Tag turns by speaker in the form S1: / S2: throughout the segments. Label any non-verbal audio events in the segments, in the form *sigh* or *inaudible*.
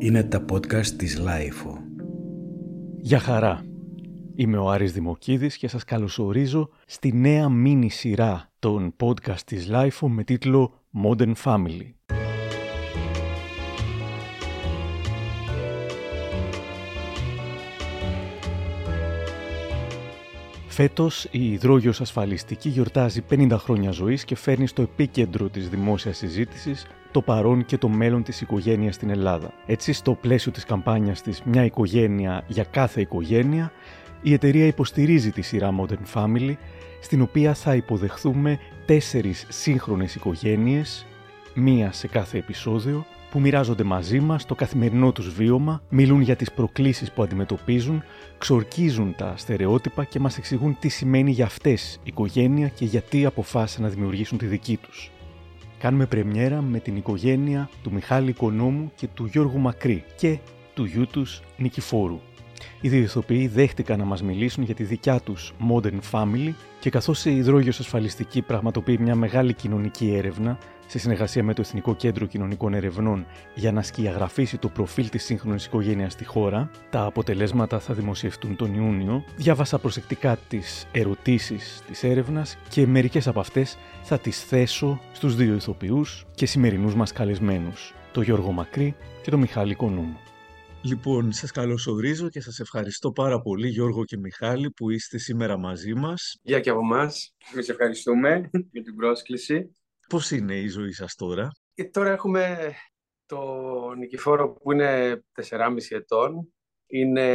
S1: Είναι τα podcast της LiFO.
S2: Γεια χαρά. Είμαι ο Άρης Δημοκίδης και σας καλωσορίζω στη νέα μίνι σειρά των podcast της LiFO με τίτλο Modern Family. Φέτος η Υδρόγειος Ασφαλιστική γιορτάζει 50 χρόνια ζωής και φέρνει στο επίκεντρο της δημόσιας συζήτησης το παρόν και το μέλλον της οικογένειας στην Ελλάδα. Έτσι, στο πλαίσιο της καμπάνιας της Μια οικογένεια για κάθε οικογένεια, η εταιρεία υποστηρίζει τη σειρά Modern Family, στην οποία θα υποδεχθούμε τέσσερις σύγχρονες οικογένειες, μία σε κάθε επεισόδιο, που μοιράζονται μαζί μας το καθημερινό τους βίωμα, μιλούν για τις προκλήσεις που αντιμετωπίζουν, ξορκίζουν τα στερεότυπα και μας εξηγούν τι σημαίνει για αυτές η οικογένεια και γιατί αποφάσισαν να δημιουργήσουν τη δική τους. Κάνουμε πρεμιέρα με την οικογένεια του Μιχάλη Οικονόμου και του Γιώργου Μακρύ και του γιού τους Νικηφόρου. Οι δύο ηθοποιοί δέχτηκαν να μας μιλήσουν για τη δικιά τους Modern Family και καθώς η υδρόγειος ασφαλιστική πραγματοποιεί μια μεγάλη κοινωνική έρευνα σε συνεργασία με το Εθνικό Κέντρο Κοινωνικών Ερευνών για να σκιαγραφίσει το προφίλ της σύγχρονης οικογένειας στη χώρα. Τα αποτελέσματα θα δημοσιευτούν τον Ιούνιο. Διάβασα προσεκτικά τις ερωτήσεις της έρευνας και μερικές από αυτές θα τις θέσω στους δύο ηθοποιούς και σημερινούς μας καλεσμένους, το Γιώργο Μακρύ και το Μιχάλη Κονούμου. Λοιπόν, σας καλωσορίζω και σας ευχαριστώ πάρα πολύ Γιώργο και Μιχάλη που είστε σήμερα μαζί μας.
S3: Γεια και από εμάς. Εμείς ευχαριστούμε για την πρόσκληση.
S2: Πώς είναι η ζωή σας τώρα;
S3: Και ε, τώρα έχουμε το Νικηφόρο που είναι 4,5 ετών. Είναι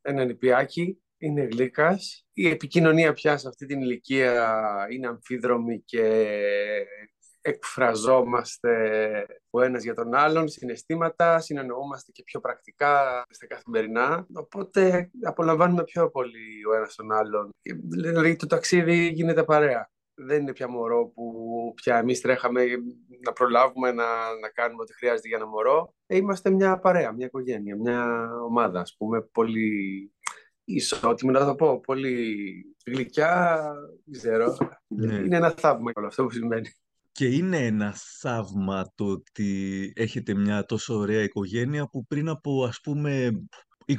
S3: ένα νηπιάκι, είναι γλύκας. Η επικοινωνία πια σε αυτή την ηλικία είναι αμφίδρομη και εκφραζόμαστε ο ένας για τον άλλον, συναισθήματα, συνεννοούμαστε και πιο πρακτικά στα καθημερινά. Οπότε απολαμβάνουμε πιο πολύ ο ένας τον άλλον. Δηλαδή το ταξίδι γίνεται παρέα δεν είναι πια μωρό που πια εμείς τρέχαμε να προλάβουμε να, να κάνουμε ό,τι χρειάζεται για ένα μωρό. Ε, είμαστε μια παρέα, μια οικογένεια, μια ομάδα, ας πούμε, πολύ ισότιμη, να το πω, πολύ γλυκιά, δεν ξέρω. Ναι. Είναι ένα θαύμα όλο αυτό που σημαίνει.
S2: Και είναι ένα θαύμα το ότι έχετε μια τόσο ωραία οικογένεια που πριν από ας πούμε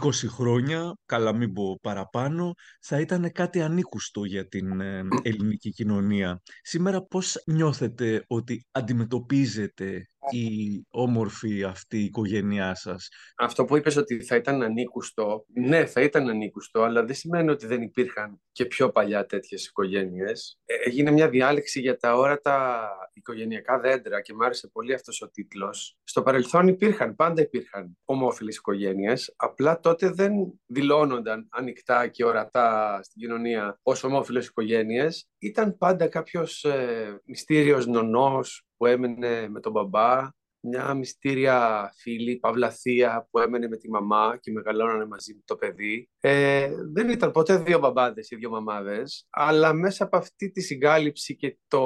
S2: 20 χρόνια, καλά μην πω παραπάνω, θα ήταν κάτι ανήκουστο για την ε, ελληνική κοινωνία. Σήμερα πώς νιώθετε ότι αντιμετωπίζετε η όμορφη αυτή η οικογένειά σας.
S3: Αυτό που είπες ότι θα ήταν ανήκουστο, ναι θα ήταν ανήκουστο, αλλά δεν σημαίνει ότι δεν υπήρχαν και πιο παλιά τέτοιες οικογένειες. Ε, έγινε μια διάλεξη για τα όρατα οικογενειακά δέντρα και μου άρεσε πολύ αυτός ο τίτλος. Στο παρελθόν υπήρχαν, πάντα υπήρχαν ομόφυλες οικογένειες, απλά τότε δεν δηλώνονταν ανοιχτά και ορατά στην κοινωνία ως ομόφυλες οικογένειες. Ήταν πάντα κάποιος ε, μυστήριος νονός που έμενε με τον μπαμπά, μια μυστήρια φίλη, παυλαθία που έμενε με τη μαμά και μεγαλώνανε μαζί με το παιδί. Ε, δεν ήταν ποτέ δύο μπαμπάδες ή δύο μαμάδες, αλλά μέσα από αυτή τη συγκάλυψη και το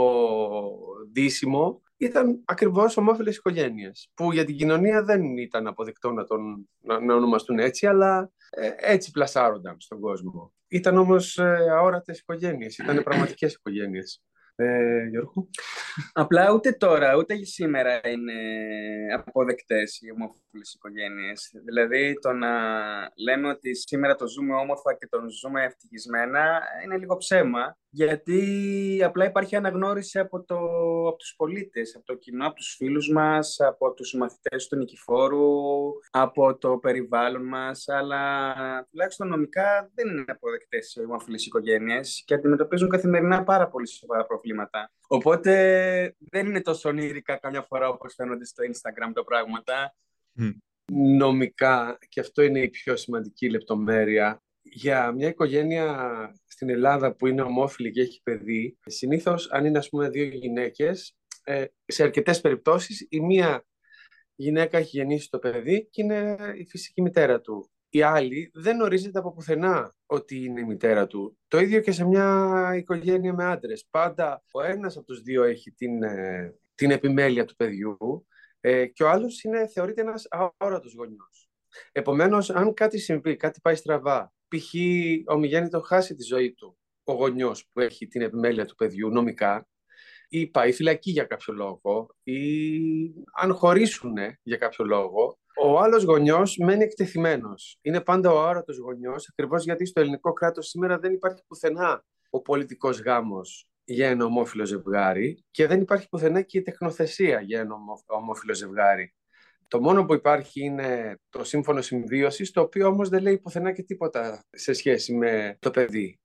S3: δίσιμο ήταν ακριβώς ομόφυλες οικογένειες, που για την κοινωνία δεν ήταν αποδεκτό να, τον, να, να ονομαστούν έτσι, αλλά ε, έτσι πλασάρονταν στον κόσμο. Ήταν όμως ε, αόρατες οικογένειες, ήταν *clears throat* πραγματικές οικογένειες. Ε, Γιώργο.
S4: Απλά ούτε τώρα, ούτε σήμερα είναι αποδεκτές οι ομόφυλες οικογένειες. Δηλαδή το να λέμε ότι σήμερα το ζούμε όμορφα και το ζούμε ευτυχισμένα είναι λίγο ψέμα γιατί απλά υπάρχει αναγνώριση από, το, από τους πολίτες, από το κοινό, από τους φίλους μας, από τους μαθητές του Νικηφόρου, από το περιβάλλον μας, αλλά τουλάχιστον νομικά δεν είναι αποδεκτές οι ομοφυλές οικογένειες και αντιμετωπίζουν καθημερινά πάρα πολύ σοβαρά προβλήματα. Οπότε δεν είναι τόσο ονείρικα καμιά φορά όπως φαίνονται στο Instagram τα πράγματα.
S3: Νομικά, και αυτό είναι η πιο σημαντική λεπτομέρεια, για μια οικογένεια στην Ελλάδα που είναι ομόφυλη και έχει παιδί, συνήθως αν είναι ας πούμε δύο γυναίκες, ε, σε αρκετές περιπτώσεις η μία γυναίκα έχει γεννήσει το παιδί και είναι η φυσική μητέρα του. Η άλλη δεν ορίζεται από πουθενά ότι είναι η μητέρα του. Το ίδιο και σε μια οικογένεια με άντρες. Πάντα ο ένας από τους δύο έχει την, ε, την επιμέλεια του παιδιού ε, και ο άλλος είναι, θεωρείται ένας αόρατος γονιός. Επομένως, αν κάτι συμβεί, κάτι πάει στραβά π.χ. ο το χάσει τη ζωή του, ο γονιός που έχει την επιμέλεια του παιδιού νομικά, ή πάει φυλακή για κάποιο λόγο, ή αν χωρίσουν για κάποιο λόγο, ο άλλος γονιός μένει εκτεθειμένος. Είναι πάντα ο άρωτος γονιός, ακριβώς γιατί στο ελληνικό κράτος σήμερα δεν υπάρχει πουθενά ο πολιτικός γάμος για ένα ομόφυλο ζευγάρι και δεν υπάρχει πουθενά και η τεχνοθεσία για ένα ομόφυλο ζευγάρι. Το μόνο που υπάρχει είναι το σύμφωνο συμβίωσης, το οποίο όμως δεν λέει πουθενά και τίποτα σε σχέση με το παιδί.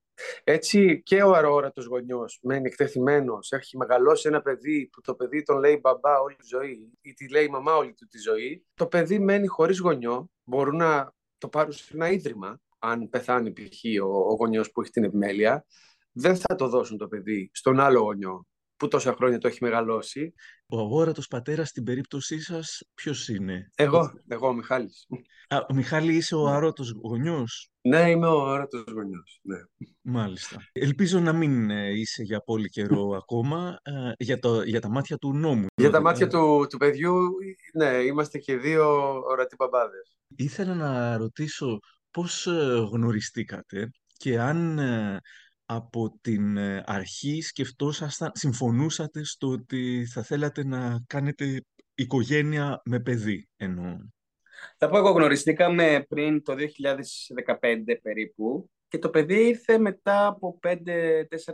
S3: Έτσι και ο αróρατος γονιός μένει εκτεθειμένος, έχει μεγαλώσει ένα παιδί που το παιδί τον λέει μπαμπά όλη τη ζωή ή τη λέει μαμά όλη του τη ζωή. Το παιδί μένει χωρίς γονιό, μπορούν να το πάρουν σε ένα ίδρυμα, αν πεθάνει π.χ. ο, ο γονιός που έχει την επιμέλεια, δεν θα το δώσουν το παιδί στον άλλο γονιό που τόσα χρόνια το έχει μεγαλώσει.
S5: Ο αγόρατος πατέρας στην περίπτωσή σας ποιος είναι;
S3: Εγώ, εγώ ο Μιχάλης.
S5: Α, ο Μιχάλη είσαι ο αόρατος γονιός;
S3: Ναι, είμαι ο αόρατος γονιός, ναι.
S5: Μάλιστα. Ελπίζω να μην ε, είσαι για πολύ καιρό *laughs* ακόμα ε, για, το, για τα μάτια του νόμου.
S3: Για τα μάτια του, του παιδιού, ναι, είμαστε και δύο ορατοί μπαμπάδες.
S5: Ήθελα να ρωτήσω πώς ε, γνωριστήκατε και αν από την ε, αρχή σκεφτόσασταν, συμφωνούσατε στο ότι θα θέλατε να κάνετε οικογένεια με παιδί εννοώ.
S4: Θα πω εγώ γνωριστήκαμε πριν το 2015 περίπου και το παιδί ήρθε μετά από 5-4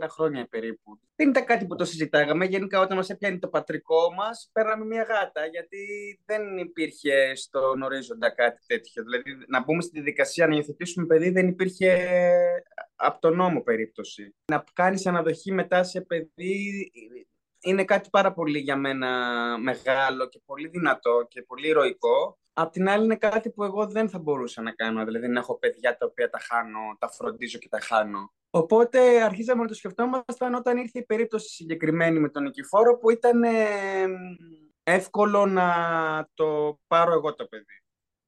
S4: χρόνια περίπου. Δεν ήταν κάτι που το συζητάγαμε. Γενικά, όταν μας έπιανε το πατρικό μας, παίρναμε μια γάτα, γιατί δεν υπήρχε στον ορίζοντα κάτι τέτοιο. Δηλαδή, να μπούμε στη διαδικασία να υιοθετήσουμε παιδί δεν υπήρχε από τον νόμο περίπτωση. Να κάνεις αναδοχή μετά σε παιδί είναι κάτι πάρα πολύ για μένα μεγάλο και πολύ δυνατό και πολύ ηρωικό. Απ' την άλλη είναι κάτι που εγώ δεν θα μπορούσα να κάνω, δηλαδή να έχω παιδιά τα οποία τα χάνω, τα φροντίζω και τα χάνω. Οπότε αρχίσαμε να το σκεφτόμασταν όταν ήρθε η περίπτωση συγκεκριμένη με τον Νικηφόρο που ήταν εύκολο να το πάρω εγώ το παιδί.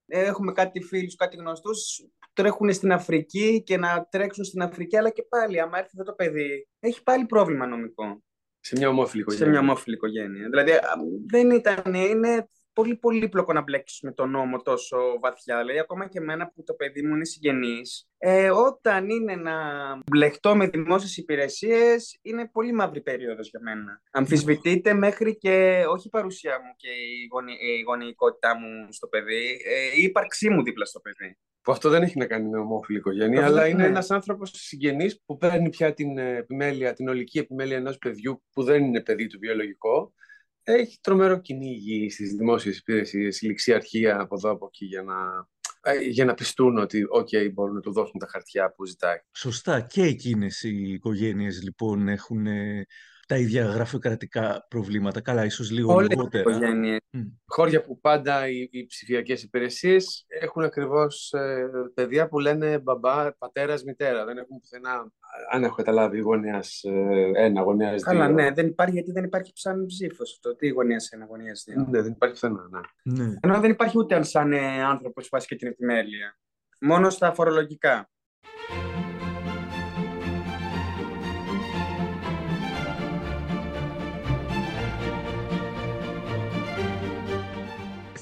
S4: Έχουμε κάτι φίλους, κάτι γνωστούς τρέχουν στην Αφρική και να τρέξουν στην Αφρική, αλλά και πάλι, άμα έρθει αυτό το παιδί, έχει πάλι πρόβλημα νομικό.
S3: Σε μια ομόφυλη οικογένεια.
S4: Σε μια ομόφυλη οικογένεια. Δηλαδή, δεν ήταν, είναι πολύ πολύπλοκο να μπλέξει με τον νόμο τόσο βαθιά. Δηλαδή, ακόμα και εμένα που το παιδί μου είναι συγγενής, ε, όταν είναι να μπλεχτώ με δημόσιες υπηρεσίες, είναι πολύ μαύρη περίοδος για μένα. Αμφισβητείται μέχρι και όχι η παρουσία μου και η, γονι, η γονεϊκότητά μου στο παιδί, ε, η ύπαρξή μου δίπλα στο παιδί.
S3: Που αυτό δεν έχει να κάνει με ομόφυλη οικογένεια, αλλά είναι ναι. ένας άνθρωπος συγγενής που παίρνει πια την επιμέλεια, την ολική επιμέλεια ενός παιδιού που δεν είναι παιδί του βιολογικό έχει τρομερό κυνήγι στις δημόσιες υπηρεσίες, ληξιαρχία από εδώ από εκεί για να, ε, για να πιστούν ότι okay, μπορούν να του δώσουν τα χαρτιά που ζητάει.
S5: Σωστά. Και εκείνες οι οικογένειες λοιπόν έχουν τα ίδια γραφειοκρατικά προβλήματα. Καλά, ίσως λίγο
S4: Όλες
S5: λιγότερα.
S4: οικογένειες.
S3: Χώρια που πάντα οι, οι ψηφιακές υπηρεσίες έχουν ακριβώς ε, παιδιά που λένε μπαμπά, πατέρας, μητέρα. Δεν έχουν πουθενά, αν έχω καταλάβει, γωνία ε, ένα, γωνία δύο.
S4: Καλά, ναι, δεν υπάρχει γιατί δεν υπάρχει ψάχνει ψήφος αυτό. Τι γωνία ένα, γωνία δύο.
S3: Ναι, δεν υπάρχει πουθενά. Ναι.
S5: Ναι.
S4: Ενώ δεν υπάρχει ούτε αν σαν ε, άνθρωπος βάσει και την επιμέλεια. Μόνο στα φορολογικά.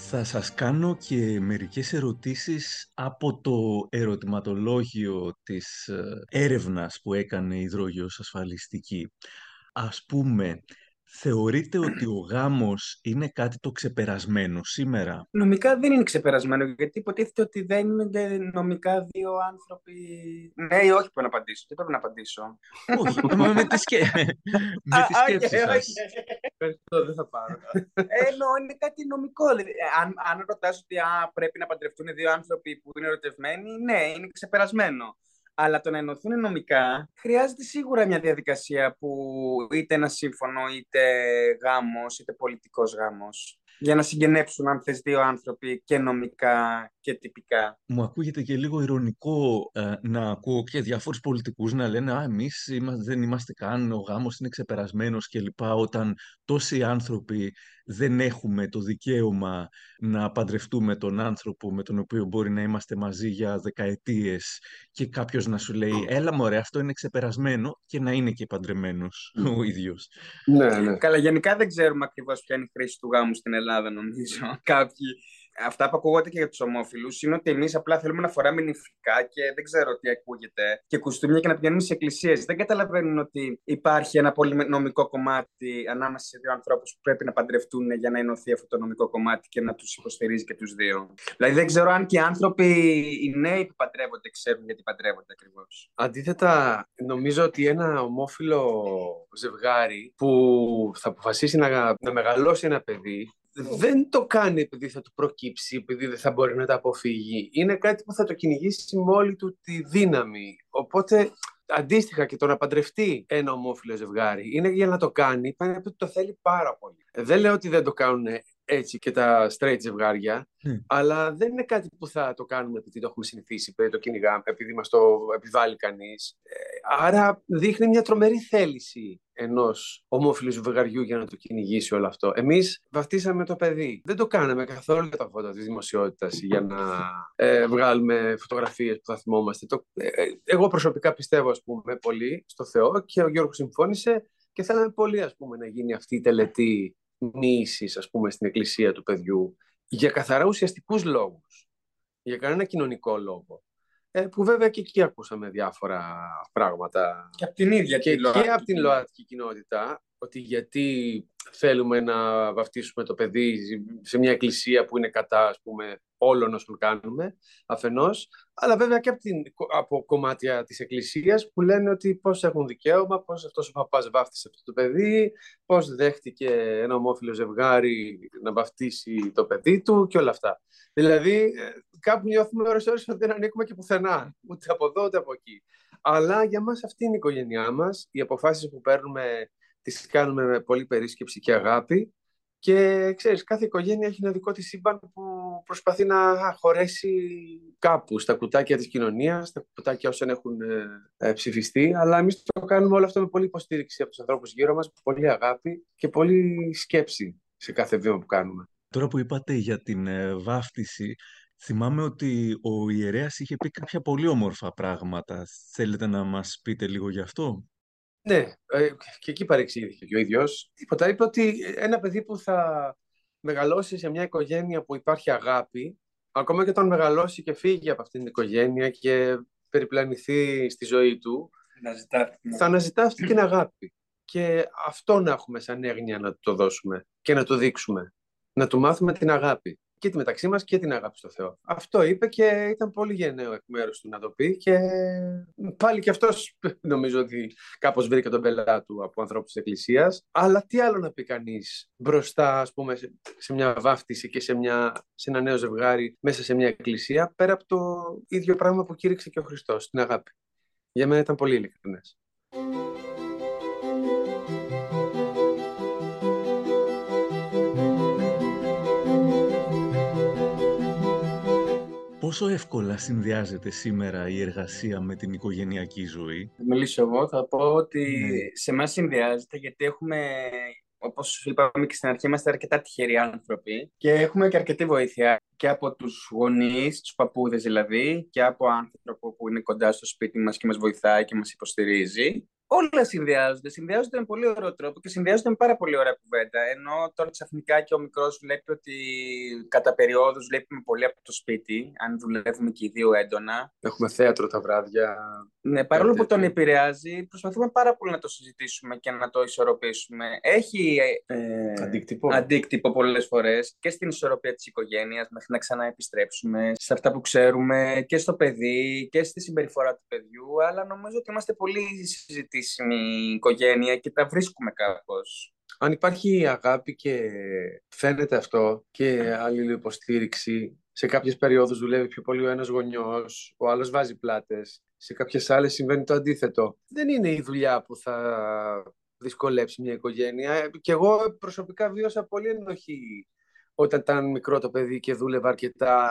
S5: Θα σας κάνω και μερικές ερωτήσεις από το ερωτηματολόγιο της ε, έρευνας που έκανε η Υδρόγειος Ασφαλιστική. Ας πούμε, Θεωρείτε ότι ο γάμος είναι κάτι το ξεπερασμένο σήμερα;
S4: Νομικά δεν είναι ξεπερασμένο, γιατί υποτίθεται ότι δεν είναι νομικά δύο άνθρωποι. Ναι ή όχι πρέπει να απαντήσω. Τι πρέπει να απαντήσω;
S5: Όχι, με, με τη, σκέ... *laughs* με τη σκέψη σας.
S3: Ευχαριστώ, δεν θα πάρω.
S4: Εννοώ, είναι κάτι νομικό. Δηλαδή, αν, αν ρωτάς ότι α, πρέπει να παντρευτούν δύο άνθρωποι που είναι ερωτευμένοι, ναι, είναι ξεπερασμένο. Αλλά το να ενωθούν νομικά χρειάζεται σίγουρα μια διαδικασία που είτε ένα σύμφωνο, είτε γάμος, είτε πολιτικός γάμος για να συγγενέψουν αν θες δύο άνθρωποι και νομικά και τυπικά.
S5: Μου ακούγεται και λίγο ηρωνικό ε, να ακούω και διάφορους πολιτικούς να λένε «Α, εμείς δεν είμαστε καν, ο γάμος είναι ξεπερασμένος» κλπ. όταν τόσοι άνθρωποι δεν έχουμε το δικαίωμα να παντρευτούμε τον άνθρωπο με τον οποίο μπορεί να είμαστε μαζί για δεκαετίες και κάποιος να σου λέει «Έλα μωρέ, αυτό είναι ξεπερασμένο» και να είναι και παντρεμένος ο ίδιος.
S3: Ναι, ναι.
S4: Καλά, γενικά δεν ξέρουμε ακριβώς ποια είναι η χρήση του γάμου στην Ελλάδα, νομίζω. *laughs* Κάποιοι αυτά που ακούγονται και για τους ομόφυλους είναι ότι εμείς απλά θέλουμε να φοράμε νηφικά και δεν ξέρω τι ακούγεται και κουστούμια και να πηγαίνουμε σε εκκλησίες. Δεν καταλαβαίνουν ότι υπάρχει ένα πολύ νομικό κομμάτι ανάμεσα σε δύο ανθρώπους που πρέπει να παντρευτούν για να ενωθεί αυτό το νομικό κομμάτι και να τους υποστηρίζει και τους δύο. Δηλαδή δεν ξέρω αν και οι άνθρωποι, οι νέοι που παντρεύονται, ξέρουν γιατί παντρεύονται ακριβώς.
S3: Αντίθετα, νομίζω ότι ένα ομόφυλο ζευγάρι που θα αποφασίσει να, να μεγαλώσει ένα παιδί δεν το κάνει επειδή θα του προκύψει, επειδή δεν θα μπορεί να τα αποφύγει. Είναι κάτι που θα το κυνηγήσει με όλη του τη δύναμη. Οπότε, αντίστοιχα και το να παντρευτεί ένα ομόφυλο ζευγάρι, είναι για να το κάνει, πάνε επειδή το θέλει πάρα πολύ. Δεν λέω ότι δεν το κάνουν έτσι και τα straight ζευγάρια, αλλά δεν είναι κάτι που θα το κάνουμε επειδή το έχουμε συνηθίσει, επειδή το κυνηγάμε, επειδή μας το επιβάλλει κανείς. Ε, άρα δείχνει μια τρομερή θέληση ενός ομόφυλου ζευγαριού για να το κυνηγήσει όλο αυτό. Εμείς βαφτίσαμε το παιδί. Δεν το κάναμε καθόλου για τα φώτα της δημοσιότητας για να ε, βγάλουμε φωτογραφίες που θα θυμόμαστε. Το, ε, ε, εγώ προσωπικά πιστεύω, ας πούμε, πολύ στο Θεό και ο Γιώργος συμφώνησε και θέλαμε πολύ, ας πούμε, να γίνει αυτή η τελετή μοίησης, ας πούμε, στην εκκλησία του παιδιού για καθαρά ουσιαστικούς λόγους, για κανένα κοινωνικό λόγο. Ε, που βέβαια και εκεί ακούσαμε διάφορα πράγματα.
S4: Και από την ίδια
S3: και, και από την ΛΟΑΤΚΙ κοινότητα, ότι γιατί θέλουμε να βαφτίσουμε το παιδί σε μια εκκλησία που είναι κατά, ας πούμε, όλων όσων κάνουμε, αφενός, αλλά βέβαια και από, την, από κομμάτια της εκκλησίας που λένε ότι πώς έχουν δικαίωμα, πώς αυτός ο παπάς βάφτισε αυτό το παιδί, πώς δέχτηκε ένα ομόφυλο ζευγάρι να βαφτίσει το παιδί του και όλα αυτά. Δηλαδή, ε, κάπου νιώθουμε ώρες ώρες ότι δεν ανήκουμε και πουθενά, ούτε από εδώ ούτε από εκεί. Αλλά για μας αυτή είναι η οικογένειά μας, οι αποφάσεις που παίρνουμε τις κάνουμε με πολύ περίσκεψη και αγάπη και ξέρεις, κάθε οικογένεια έχει ένα δικό της σύμπαν που προσπαθεί να χωρέσει κάπου στα κουτάκια της κοινωνίας, στα κουτάκια όσων έχουν ε, ε, ψηφιστεί, αλλά εμείς το κάνουμε όλο αυτό με πολύ υποστήριξη από τους ανθρώπους γύρω μας, πολύ αγάπη και πολύ σκέψη σε κάθε βήμα που κάνουμε.
S5: Τώρα που είπατε για την ε, βάφτιση, θυμάμαι ότι ο ιερέας είχε πει κάποια πολύ όμορφα πράγματα. Θέλετε να μας πείτε λίγο γι' αυτό;
S3: Ναι, ε, και εκεί παρεξήγηθηκε και ο ίδιος. Τίποτα. Είπε ότι ένα παιδί που θα μεγαλώσει σε μια οικογένεια που υπάρχει αγάπη, ακόμα και όταν μεγαλώσει και φύγει από αυτήν την οικογένεια και περιπλανηθεί στη ζωή του, θα αναζητά αυτή την αγάπη. Και αυτό να έχουμε σαν έγνοια να το δώσουμε και να το δείξουμε. Να του μάθουμε την αγάπη και τη μεταξύ μας και την αγάπη στο Θεό. Αυτό είπε και ήταν πολύ γενναίο εκ μέρους του να το πει και πάλι και αυτός *laughs* νομίζω ότι κάπως βρήκε τον πελά του από ανθρώπους της Εκκλησίας. Αλλά τι άλλο να πει κανείς μπροστά ας πούμε σε μια βάφτιση και σε, μια, σε ένα νέο ζευγάρι μέσα σε μια εκκλησία πέρα από το ίδιο πράγμα που κήρυξε και ο Χριστός, την αγάπη. Για μένα ήταν πολύ ειλικρινές.
S5: Πόσο εύκολα συνδυάζεται σήμερα η εργασία με την οικογενειακή ζωή;
S4: Θα μιλήσω εγώ, θα πω ότι ναι. σε εμάς συνδυάζεται γιατί έχουμε, όπως είπαμε και στην αρχή, είμαστε αρκετά τυχεροί άνθρωποι και έχουμε και αρκετή βοήθεια και από τους γονείς, τους παππούδες δηλαδή, και από άνθρωπο που είναι κοντά στο σπίτι μας και μας βοηθάει και μας υποστηρίζει όλα συνδυάζονται. Συνδυάζονται με πολύ ωραίο τρόπο και συνδυάζονται με πάρα πολύ ωραία κουβέντα. Ενώ τώρα ξαφνικά και ο μικρός βλέπει ότι κατά περιόδους βλέπουμε πολύ από το σπίτι, αν δουλεύουμε και οι δύο έντονα.
S3: Έχουμε θέατρο τα βράδια.
S4: Ναι, παρόλο που τον επηρεάζει, προσπαθούμε πάρα πολύ να το συζητήσουμε και να το ισορροπήσουμε. Έχει
S3: ε, αντίκτυπο,
S4: αντίκτυπο πολλές φορές και στην ισορροπία της οικογένειας μέχρι να ξαναεπιστρέψουμε σε αυτά που ξέρουμε και στο παιδί και στη συμπεριφορά του παιδιού. Αλλά νομίζω ότι είμαστε πολύ συζητήσιμοι η οικογένεια και τα βρίσκουμε κάπως.
S3: Αν υπάρχει αγάπη και φαίνεται αυτό και άλλη υποστήριξη, σε κάποιες περιόδους δουλεύει πιο πολύ ο ένας γονιός, ο άλλος βάζει πλάτες, σε κάποιες άλλες συμβαίνει το αντίθετο. Δεν είναι η δουλειά που θα δυσκολέψει μια οικογένεια. Και εγώ προσωπικά βίωσα πολύ ενοχή όταν ήταν μικρό το παιδί και δούλευα αρκετά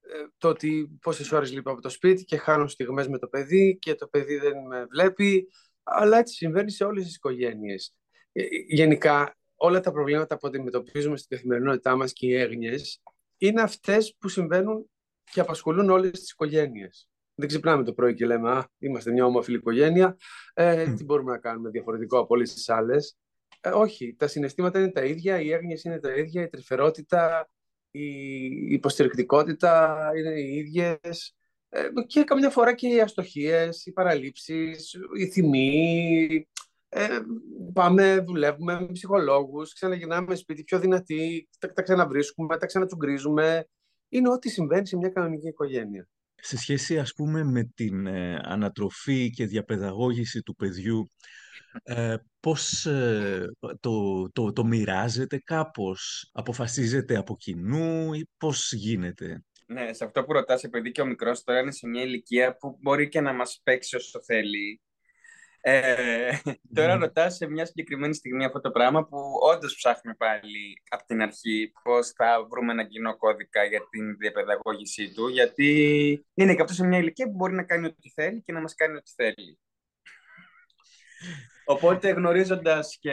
S3: ε, το ότι πόσες ώρες λείπω από το σπίτι και χάνω στιγμές με το παιδί και το παιδί δεν με βλέπει, αλλά έτσι συμβαίνει σε όλες τις οικογένειες. Ε, γενικά, όλα τα προβλήματα που αντιμετωπίζουμε στην καθημερινότητά μας και οι έγνοιες είναι αυτές που συμβαίνουν και απασχολούν όλες τις οικογένειες. Δεν ξυπνάμε το πρωί και λέμε «Α, είμαστε μια όμορφη οικογένεια, ε, τι μπορούμε να κάνουμε διαφορετικό από όλες τις άλλες». Ε, όχι, τα συναισθήματα είναι τα ίδια, οι έγνοιες είναι τα ίδια, η τρυφερότητα, η υποστηρικτικότητα είναι οι ίδιες ε, και καμιά φορά και οι αστοχίες, οι παραλήψεις, η θυμή. Ε, πάμε, δουλεύουμε με ψυχολόγους, ξαναγυρνάμε σπίτι πιο δυνατοί, τα, τα ξαναβρίσκουμε, τα ξανατσουγκρίζουμε. Είναι ό,τι συμβαίνει σε μια κανονική οικογένεια.
S5: Σε σχέση, ας πούμε, με την ε, ανατροφή και διαπαιδαγώγηση του παιδιού, ε, πώς ε, το, το, το μοιράζεται κάπως, αποφασίζεται από κοινού ή πώς γίνεται;
S4: Ναι, σε αυτό που ρωτάς, επειδή και ο μικρός τώρα είναι σε μια ηλικία που μπορεί και να μας παίξει όσο θέλει. Ε, *laughs* τώρα ρωτάς σε μια συγκεκριμένη στιγμή αυτό το πράγμα που όντως ψάχνουμε πάλι από την αρχή πώς θα βρούμε ένα κοινό κώδικα για την διαπαιδαγώγησή του. Γιατί είναι και αυτό σε μια ηλικία που μπορεί να κάνει ό,τι θέλει και να μας κάνει ό,τι θέλει. Οπότε γνωρίζοντας και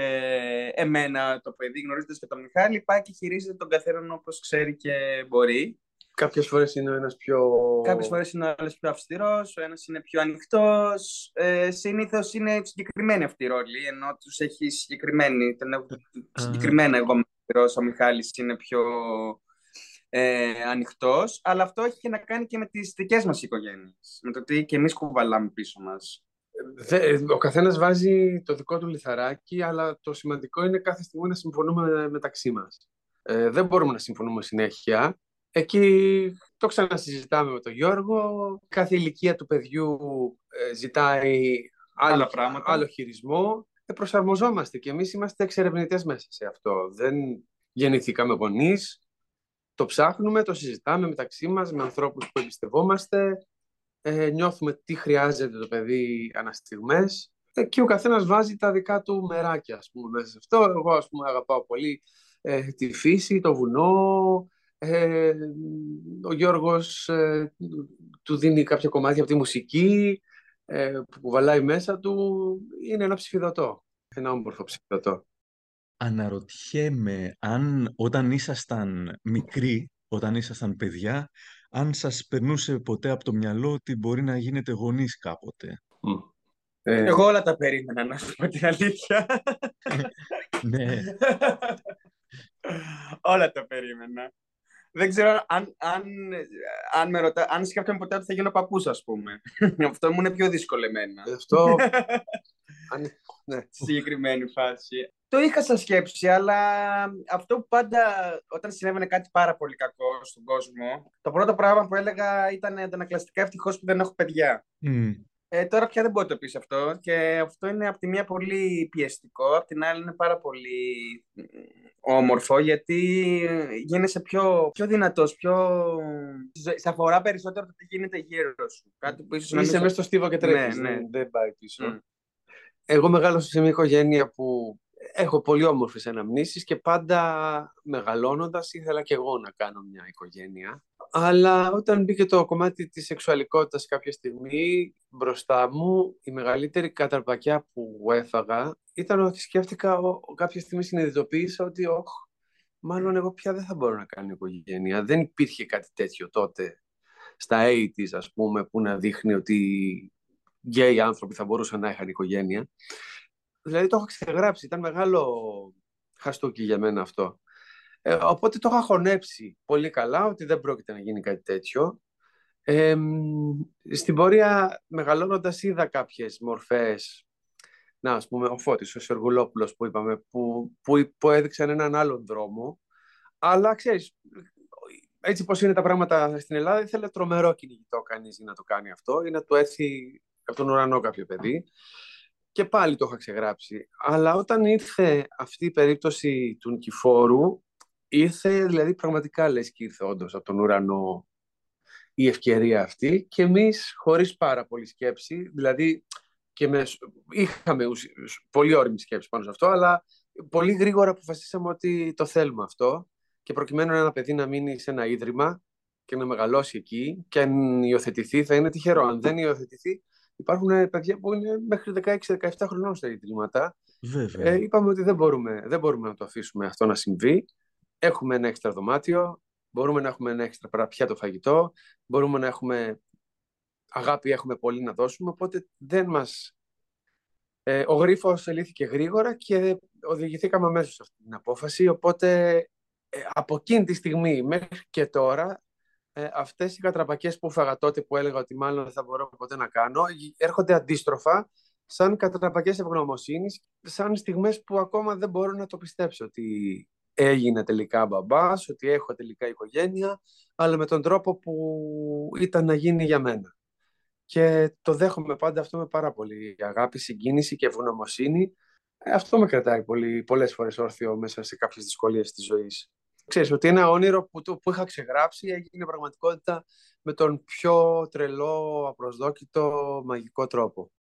S4: εμένα το παιδί, γνωρίζοντας και τον Μιχάλη, πάει και χειρίζεται τον καθέναν όπως ξέρει και μπορεί.
S3: Κάποιες φορές είναι ο ένας πιο.
S4: Κάποιες φορές είναι ο άλλος πιο αυστηρός, ο ένας είναι πιο ανοιχτός. Ε, Συνήθως είναι συγκεκριμένη αυτή η ρόλη, ενώ τους έχει συγκεκριμένη. Τον συγκεκριμένα εγώ με ο Μιχάλης είναι πιο ε, ανοιχτός. Αλλά αυτό έχει και να κάνει και με τις δικές μας οικογένειες. Με το τι και εμείς κουβαλάμε πίσω μας.
S3: Ο καθένας βάζει το δικό του λιθαράκι, αλλά το σημαντικό είναι κάθε στιγμή να συμφωνούμε μεταξύ μας. Ε, δεν μπορούμε να συμφωνούμε συνέχεια. Εκεί το ξανασυζητάμε με τον Γιώργο. Κάθε ηλικία του παιδιού ε, ζητάει άλλο, πράγματα. άλλο χειρισμό. Ε, προσαρμοζόμαστε και εμείς είμαστε εξερευνητές μέσα σε αυτό. Δεν γεννηθήκαμε γονείς. Το ψάχνουμε, το συζητάμε μεταξύ μας με ανθρώπους που εμπιστευόμαστε ε, νιώθουμε τι χρειάζεται το παιδί αναστιγμές ε, και ο καθένας βάζει τα δικά του μεράκια ας πούμε, μέσα σε αυτό. Εγώ ας πούμε αγαπάω πολύ ε, τη φύση, το βουνό, ε, ο Γιώργος ε, του δίνει κάποια κομμάτια από τη μουσική ε, που κουβαλάει μέσα του. Είναι ένα ψηφιδωτό, ένα όμορφο ψηφιδωτό.
S5: Αναρωτιέμαι αν όταν ήσασταν μικροί, όταν ήσασταν παιδιά, αν σας περνούσε ποτέ από το μυαλό ότι μπορεί να γίνετε γονείς κάποτε;
S4: Ε... Εγώ όλα τα περίμενα, να σου πω την αλήθεια.
S5: ναι. *laughs*
S4: όλα τα περίμενα. Δεν ξέρω αν, αν, αν, με ρωτά, αν σκέφτομαι ποτέ ότι θα γίνω παππούς, ας πούμε. *laughs* Αυτό μου είναι πιο δύσκολο εμένα.
S3: Αυτό... *laughs* ναι.
S4: Στη συγκεκριμένη φάση. Το είχα σαν σκέψη, αλλά αυτό που πάντα όταν συνέβαινε κάτι πάρα πολύ κακό στον κόσμο, το πρώτο πράγμα που έλεγα ήταν αντανακλαστικά ευτυχώς που δεν έχω παιδιά. Ε, τώρα πια δεν μπορεί να το πεις αυτό και αυτό είναι από τη μία πολύ πιεστικό, από την άλλη είναι πάρα πολύ όμορφο γιατί γίνεσαι πιο, πιο δυνατός, πιο... Σε αφορά περισσότερο το τι γίνεται γύρω σου.
S3: Κάτι που ίσως Είσαι μέσα στο στίβο και τρέχεις, ναι, ναι. δεν πάει πίσω. Εγώ μεγάλωσα σε μια οικογένεια που έχω πολύ όμορφες αναμνήσεις και πάντα μεγαλώνοντας ήθελα και εγώ να κάνω μια οικογένεια. Αλλά όταν μπήκε το κομμάτι της σεξουαλικότητας κάποια στιγμή μπροστά μου, η μεγαλύτερη καταρπακιά που έφαγα ήταν ότι σκέφτηκα κάποια στιγμή συνειδητοποίησα ότι όχ, μάλλον εγώ πια δεν θα μπορώ να κάνω οικογένεια. Δεν υπήρχε κάτι τέτοιο τότε στα 80's ας πούμε που να δείχνει ότι γκέι άνθρωποι θα μπορούσαν να είχαν οικογένεια. Δηλαδή το έχω ξεγράψει, ήταν μεγάλο χαστούκι για μένα αυτό. Ε, οπότε το είχα χωνέψει πολύ καλά ότι δεν πρόκειται να γίνει κάτι τέτοιο. Ε, στην πορεία μεγαλώνοντας είδα κάποιες μορφές να ας πούμε ο Φώτης, ο Σεργουλόπουλος που είπαμε που, που, που έδειξαν έναν άλλον δρόμο αλλά ξέρεις έτσι πως είναι τα πράγματα στην Ελλάδα ήθελε τρομερό κυνηγητό κανείς να το κάνει αυτό ή να του έρθει από τον ουρανό κάποιο παιδί και πάλι το είχα ξεγράψει. Αλλά όταν ήρθε αυτή η περίπτωση του Νικηφόρου, ήρθε δηλαδή πραγματικά λες και ήρθε όντως από τον ουρανό η ευκαιρία αυτή και εμείς χωρίς πάρα πολύ σκέψη, δηλαδή και με, είχαμε πολύ όρημη σκέψη πάνω σε αυτό, αλλά πολύ γρήγορα αποφασίσαμε ότι το θέλουμε αυτό και προκειμένου ένα παιδί να μείνει σε ένα ίδρυμα και να μεγαλώσει εκεί και αν υιοθετηθεί θα είναι τυχερό. Αν δεν υιοθετηθεί Υπάρχουν παιδιά που είναι μέχρι 16-17 χρονών στα ιδρύματα. Ε, είπαμε ότι δεν μπορούμε, δεν μπορούμε να το αφήσουμε αυτό να συμβεί. Έχουμε ένα έξτρα δωμάτιο, μπορούμε να έχουμε ένα έξτρα παραπιάτο φαγητό, μπορούμε να έχουμε αγάπη, έχουμε πολύ να δώσουμε, οπότε δεν μας... Ε, ο γρίφος ελήθηκε γρήγορα και οδηγηθήκαμε αμέσως σε αυτή την απόφαση, οπότε ε, από εκείνη τη στιγμή μέχρι και τώρα ε, αυτές οι κατραπακές που φάγα τότε που έλεγα ότι μάλλον δεν θα μπορώ ποτέ να κάνω έρχονται αντίστροφα σαν κατραπακές ευγνωμοσύνης σαν στιγμές που ακόμα δεν μπορώ να το πιστέψω ότι έγινε τελικά μπαμπάς, ότι έχω τελικά οικογένεια αλλά με τον τρόπο που ήταν να γίνει για μένα. Και το δέχομαι πάντα αυτό με πάρα πολύ αγάπη, συγκίνηση και ευγνωμοσύνη. Ε, αυτό με κρατάει πολύ, πολλές φορές όρθιο μέσα σε κάποιες δυσκολίες της ζωής. Ξέρεις ότι ένα όνειρο που, που είχα ξεγράψει έγινε πραγματικότητα με τον πιο τρελό, απροσδόκητο, μαγικό τρόπο.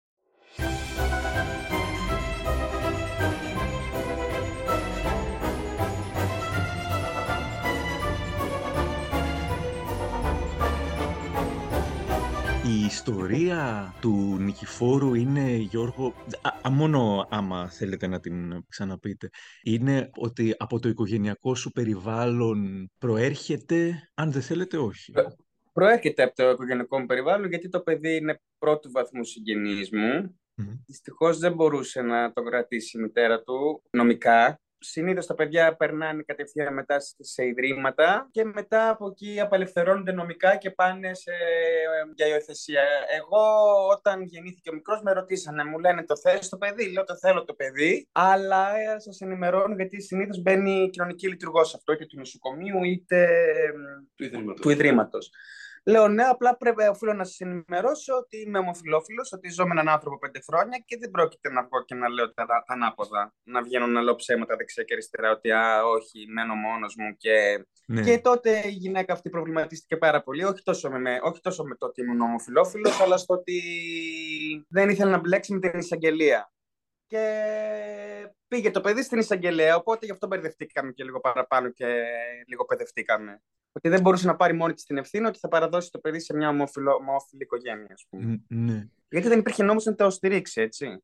S5: Ιστορία του Νικηφόρου είναι, Γιώργο, α, μόνο άμα θέλετε να την ξαναπείτε, είναι ότι από το οικογενειακό σου περιβάλλον προέρχεται, αν δεν θέλετε όχι.
S4: Προέρχεται από το οικογενειακό μου περιβάλλον γιατί το παιδί είναι πρώτου βαθμού συγγενής μου. Mm. Δυστυχώς δεν μπορούσε να το κρατήσει η μητέρα του νομικά συνήθως τα παιδιά περνάνε κατευθείαν μετά σε ιδρύματα και μετά από εκεί απελευθερώνονται νομικά και πάνε σε, για υιοθεσία. Εγώ όταν γεννήθηκε ο μικρός με ρωτήσανε, μου λένε το θες το παιδί, λέω το θέλω το παιδί, αλλά ε, σας ενημερώνω γιατί συνήθως μπαίνει κοινωνική λειτουργός αυτό, είτε του νοσοκομείου είτε του ιδρύματος. Του ιδρύματος. Λέω ναι, απλά πρέπει οφείλω να σας ενημερώσω ότι είμαι ομοφυλόφιλο, ότι ζω με έναν άνθρωπο πέντε χρόνια και δεν πρόκειται να βγω και να λέω τα, τα ανάποδα. Να βγαίνω να λέω ψέματα δεξιά και αριστερά, ότι α, όχι, μένω μόνος μου. Και... Ναι. και τότε η γυναίκα αυτή προβληματίστηκε πάρα πολύ. Όχι τόσο με, όχι τόσο με το ότι ήμουν ομοφυλόφιλο, αλλά στο ότι δεν ήθελε να μπλέξει με την εισαγγελία. Και πήγε το παιδί στην εισαγγελέα, οπότε γι' αυτό μπερδευτήκαμε και λίγο παραπάνω και λίγο παιδευτήκαμε ότι δεν μπορούσε να πάρει μόνη της την ευθύνη ότι θα παραδώσει το παιδί σε μια ομόφυλη οικογένεια, ας πούμε. Ναι. Γιατί δεν υπήρχε νόμος να το στηρίξει, έτσι.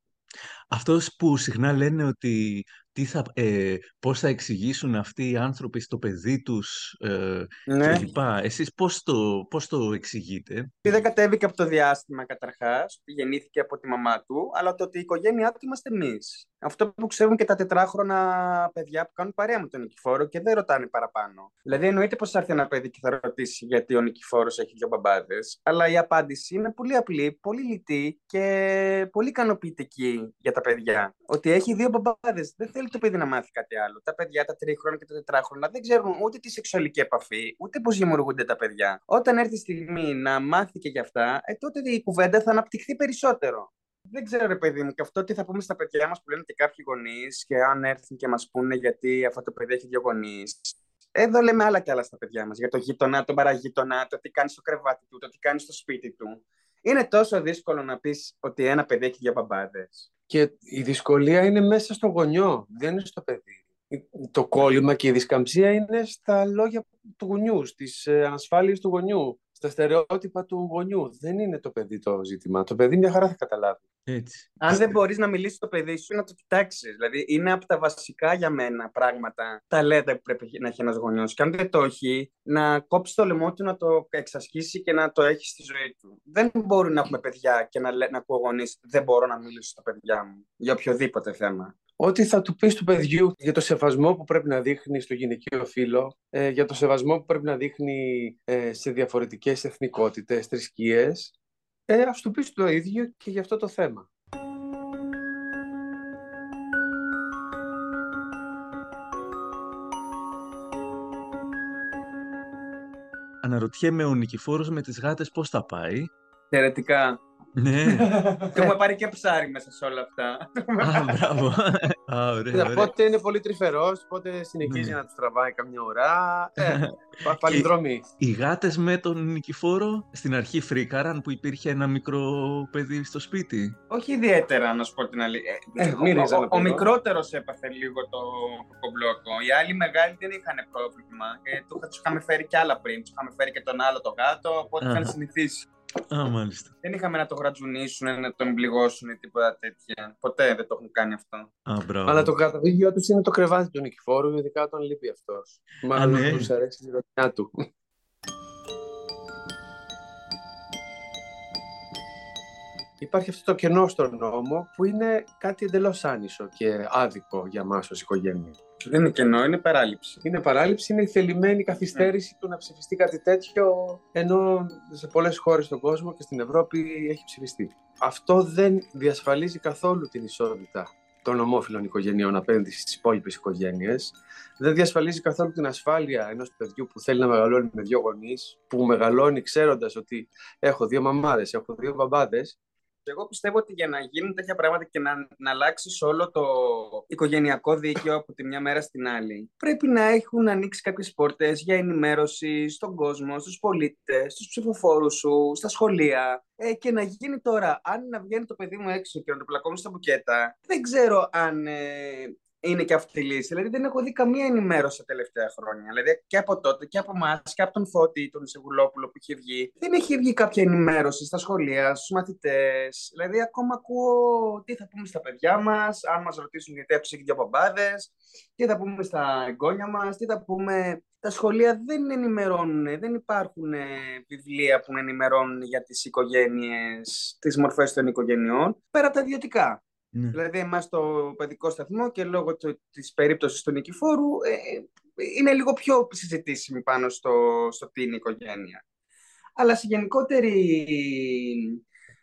S5: Αυτός που συχνά λένε ότι τι θα, ε, πώς θα εξηγήσουν αυτοί οι άνθρωποι στο παιδί τους ε, ναι. κλπ. Εσείς πώς το, πώς το εξηγείτε;
S4: Δεν κατέβηκε από το διάστημα καταρχάς, γεννήθηκε από τη μαμά του, αλλά το ότι η οικογένειά του είμαστε εμείς. Αυτό που ξέρουν και τα τετράχρονα παιδιά που κάνουν παρέα με τον Νικηφόρο και δεν ρωτάνε παραπάνω. Δηλαδή, εννοείται πως θα έρθει ένα παιδί και θα ρωτήσει γιατί ο Νικηφόρος έχει δύο μπαμπάδες. Αλλά η απάντηση είναι πολύ απλή, πολύ λιτή και πολύ ικανοποιητική για τα παιδιά. Ότι έχει δύο μπαμπάδες. Δεν θέλει το παιδί να μάθει κάτι άλλο. Τα παιδιά, τα τρίχρονα και τα τετράχρονα δεν ξέρουν ούτε τη σεξουαλική επαφή, ούτε πώς δημιουργούνται τα παιδιά. Όταν έρθει η στιγμή να μάθει και γι' αυτά, ε, τότε η κουβέντα θα αναπτυχθεί περισσότερο. Δεν ξέρω, ρε παιδί μου, και αυτό τι θα πούμε στα παιδιά μας που λένε και κάποιοι γονείς, και αν έρθουν και μας πούνε γιατί αυτό το παιδί έχει δύο γονείς. Εδώ λέμε άλλα και άλλα στα παιδιά μας. Για το γείτονα, τον παραγείτονα, το τι κάνει στο κρεβάτι του, το τι κάνει στο σπίτι του. Είναι τόσο δύσκολο να πεις ότι ένα παιδί έχει δύο μπαμπάδες.
S3: Και η δυσκολία είναι μέσα στο γονιό, δεν είναι στο παιδί. Το κόλλημα και η δισκαμψία είναι στα λόγια του γονιού, στις ε, ανασφάλειες του γονιού στα στερεότυπα του γονιού. Δεν είναι το παιδί το ζήτημα. Το παιδί μια χαρά θα καταλάβει.
S5: Έτσι.
S4: Αν δεν μπορείς να μιλήσεις στο παιδί σου, να το κοιτάξεις. Δηλαδή, είναι από τα βασικά για μένα πράγματα, τα λέτε που πρέπει να έχει ένας γονιός. Και αν δεν το έχει, να κόψεις το λαιμό του, να το εξασκήσει και να το έχεις στη ζωή του. Δεν μπορούμε να έχουμε παιδιά και να, να ακούω γονείς, δεν μπορώ να μιλήσω στα παιδιά μου για οποιοδήποτε θέμα
S3: ό,τι θα του πεις του παιδιού για το σεβασμό που πρέπει να δείχνει στο γυναικείο φύλλο, ε, για το σεβασμό που πρέπει να δείχνει ε, σε διαφορετικές εθνικότητες, θρησκείες, ε, ας του πεις το ίδιο και για αυτό το θέμα.
S5: Αναρωτιέμαι ο Νικηφόρος με τις γάτες πώς θα πάει.
S4: Θεωρητικά.
S5: Ναι.
S4: Και έχουμε πάρει και ψάρι μέσα σε όλα αυτά.
S5: Α, μπράβο. Α, ωραία, ωραία.
S3: Πότε είναι πολύ τρυφερός, πότε συνεχίζει ναι. να τους τραβάει καμιά ώρα. Ε, παλινδρομή. *laughs*
S5: Οι γάτες με τον Νικηφόρο στην αρχή φρίκαραν που υπήρχε ένα μικρό παιδί στο σπίτι.
S4: Όχι ιδιαίτερα, να σου πω την αλήθεια. Ε, ε, ο, ο, ο μικρότερος έπαθε λίγο το, το κομπλόκο. Οι άλλοι μεγάλοι δεν είχαν πρόβλημα. Ε, τους είχαμε φέρει κι άλλα πριν. Τους είχαμε φέρει και τον άλλο το γάτο, οπότε είχαν συνηθίσει.
S5: Α, μάλιστα.
S4: Δεν είχαμε να το γρατζουνίσουν, να τον πληγώσουν ή τίποτα τέτοια. Ποτέ δεν το έχουν κάνει αυτό.
S5: Α, μπράβο.
S3: Αλλά το καταδίκιο τους είναι το κρεβάτι του Νικηφόρου, ειδικά όταν λείπει αυτός. Μάλλον ναι. του αρέσει η ρωτιά του. Υπάρχει αυτό το κενό στον νόμο που είναι κάτι εντελώς άνισο και άδικο για εμά ως οικογένεια.
S4: Δεν είναι κενό, είναι παράληψη.
S3: Είναι παράληψη, είναι η θελημένη καθυστέρηση του να ψηφιστεί κάτι τέτοιο, ενώ σε πολλές χώρες στον κόσμο και στην Ευρώπη έχει ψηφιστεί. Αυτό δεν διασφαλίζει καθόλου την ισότητα των ομόφυλων οικογενειών απέναντι στις υπόλοιπες οικογένειες. Δεν διασφαλίζει καθόλου την ασφάλεια ενός παιδιού που θέλει να μεγαλώνει με δύο γονείς, που μεγαλώνει ξέροντας ότι έχω δύο μαμάδες, έχω δύο μπαμπάδες
S4: εγώ πιστεύω ότι για να γίνουν τέτοια πράγματα και να, να αλλάξεις όλο το οικογενειακό δίκαιο από τη μια μέρα στην άλλη, πρέπει να έχουν ανοίξει κάποιες πόρτες για ενημέρωση στον κόσμο, στους πολίτες, στους ψηφοφόρους σου, στα σχολεία. Ε, και να γίνει τώρα, αν να βγαίνει το παιδί μου έξω και να το πλακώνει στα μπουκέτα, δεν ξέρω αν ε, είναι και αυτή η λύση. Δηλαδή δεν έχω δει καμία ενημέρωση τα τελευταία χρόνια. Δηλαδή και από τότε και από εμάς και από τον Φώτη, τον Σεγουλόπουλο που είχε βγει. Δεν έχει βγει κάποια ενημέρωση στα σχολεία, στους μαθητές. Δηλαδή ακόμα ακούω τι θα πούμε στα παιδιά μας, αν μας ρωτήσουν γιατί άκουσε και δύο μπαμπάδες, τι θα πούμε στα εγγόνια μας, τι θα πούμε. Τα σχολεία δεν ενημερώνουν, δεν υπάρχουν ε, βιβλία που ενημερώνουν για τις οικογένειες, τις μορφές των οικογενειών, πέρα από τα ιδιωτικά. Ναι. Δηλαδή, εμάς στο παιδικό σταθμό και λόγω της περίπτωσης του Νικηφόρου ε, είναι λίγο πιο συζητήσιμη πάνω στο, στο τι είναι η οικογένεια. Αλλά σε γενικότερη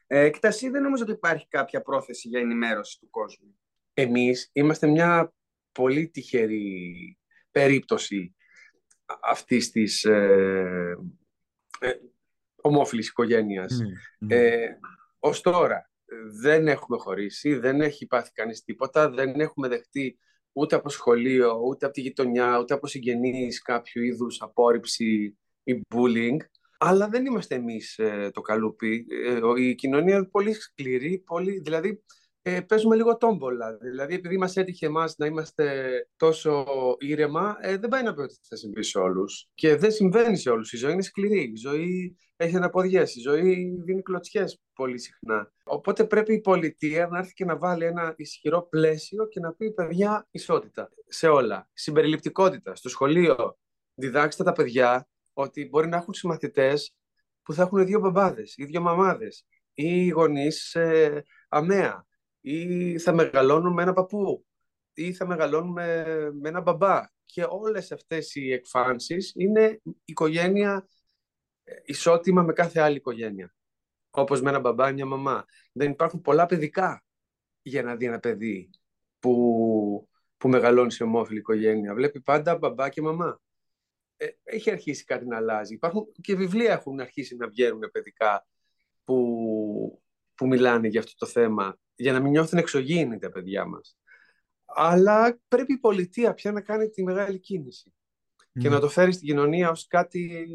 S4: ε, έκταση δεν νομίζω ότι υπάρχει κάποια πρόθεση για ενημέρωση του κόσμου.
S3: Εμείς είμαστε μια πολύ τυχερή περίπτωση αυτής της ε, ε, ομόφυλης οικογένειας. Ναι, ναι. Ε, ως τώρα, δεν έχουμε χωρίσει, δεν έχει πάθει κανείς τίποτα, δεν έχουμε δεχτεί ούτε από σχολείο, ούτε από τη γειτονιά, ούτε από συγγενείς κάποιο είδους απόρριψη ή bullying. Αλλά δεν είμαστε εμείς ε, το καλούπι. Ε, η κοινωνία είναι πολύ σκληρή, πολύ, δηλαδή ε, παίζουμε λίγο τόμπολα. Δηλαδή, επειδή μας έτυχε εμάς να είμαστε τόσο ήρεμα, ε, δεν πάει να πει ότι θα συμβεί σε όλους. Και δεν συμβαίνει σε όλους. Η ζωή είναι σκληρή. Η ζωή έχει αναποδιές. Η ζωή δίνει κλωτσιές πολύ συχνά. Οπότε πρέπει η πολιτεία να έρθει και να βάλει ένα ισχυρό πλαίσιο και να πει παιδιά ισότητα σε όλα. Συμπεριληπτικότητα. Στο σχολείο διδάξτε τα παιδιά ότι μπορεί να έχουν συμμαθητές που θα έχουν δύο μπαμπάδες ή δύο μαμάδες ή γονείς ε, αμαία ή θα μεγαλώνουμε με ένα παππού ή θα μεγαλώνουμε με ένα μπαμπά. Και όλες αυτές οι εκφάνσεις είναι οικογένεια ε, ισότιμα με κάθε άλλη οικογένεια. Όπως με ένα μπαμπά ή μια μαμά. Δεν υπάρχουν πολλά παιδικά για να δει ένα παιδί που, που μεγαλώνει σε ομόφυλη οικογένεια. Βλέπει πάντα μπαμπά και μαμά. Ε, έχει αρχίσει κάτι να αλλάζει. Υπάρχουν και βιβλία έχουν αρχίσει να βγαίνουν παιδικά που, που μιλάνε για αυτό το θέμα για να μην νιώθουν εξωγήινοι τα παιδιά μας. Αλλά πρέπει η πολιτεία πια να κάνει τη μεγάλη κίνηση και να το φέρει στην κοινωνία ως κάτι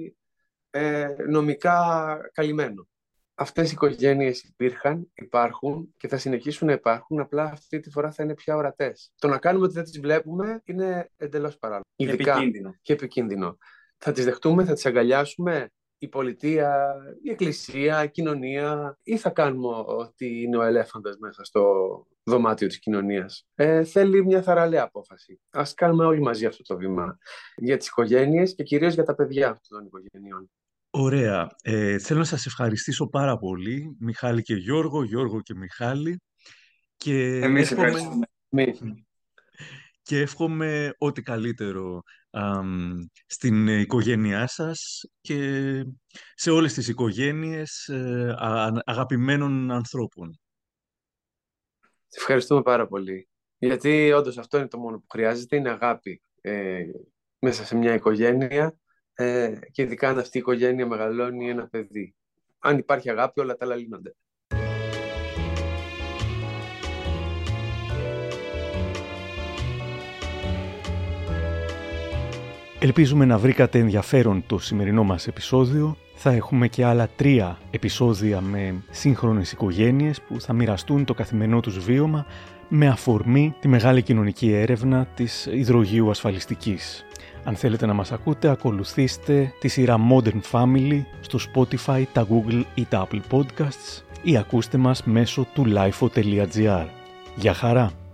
S3: ε, νομικά καλυμμένο. Αυτές οι οικογένειες υπήρχαν, υπάρχουν και θα συνεχίσουν να υπάρχουν, απλά αυτή τη φορά θα είναι πια ορατές. Το να κάνουμε ότι δεν τις βλέπουμε είναι εντελώς παράλογο.
S4: Και επικίνδυνο.
S3: Και επικίνδυνο. Θα τις δεχτούμε, θα τις αγκαλιάσουμε, η πολιτεία, η εκκλησία, η κοινωνία ή θα κάνουμε ότι είναι ο ελέφαντας μέσα στο δωμάτιο της κοινωνίας. Ε, θέλει μια θαραλέα απόφαση. Ας κάνουμε όλοι μαζί αυτό το βήμα για τις οικογένειες και κυρίως για τα παιδιά αυτών των οικογενειών.
S5: Ωραία. Ε, θέλω να σας ευχαριστήσω πάρα πολύ, Μιχάλη και Γιώργο, Γιώργο και Μιχάλη. Και
S4: Εμείς εύχομαι... ευχαριστούμε.
S5: Και εύχομαι ό,τι καλύτερο στην οικογένειά σας και σε όλες τις οικογένειες ε, αγαπημένων ανθρώπων.
S3: Ευχαριστούμε πάρα πολύ. Γιατί όντως αυτό είναι το μόνο που χρειάζεται, είναι αγάπη ε, μέσα σε μια οικογένεια ε, και ειδικά αν αυτή η οικογένεια μεγαλώνει ένα παιδί. Αν υπάρχει αγάπη όλα τα άλλα λύνονται.
S5: Ελπίζουμε να βρήκατε ενδιαφέρον το σημερινό μας επεισόδιο. Θα έχουμε και άλλα τρία επεισόδια με σύγχρονες οικογένειες που θα μοιραστούν το καθημερινό τους βίωμα με αφορμή τη μεγάλη κοινωνική έρευνα της υδρογείου ασφαλιστικής. Αν θέλετε να μας ακούτε, ακολουθήστε τη σειρά Modern Family στο Spotify, τα Google ή τα Apple Podcasts ή ακούστε μας μέσω του lifeo.gr. Γεια χαρά!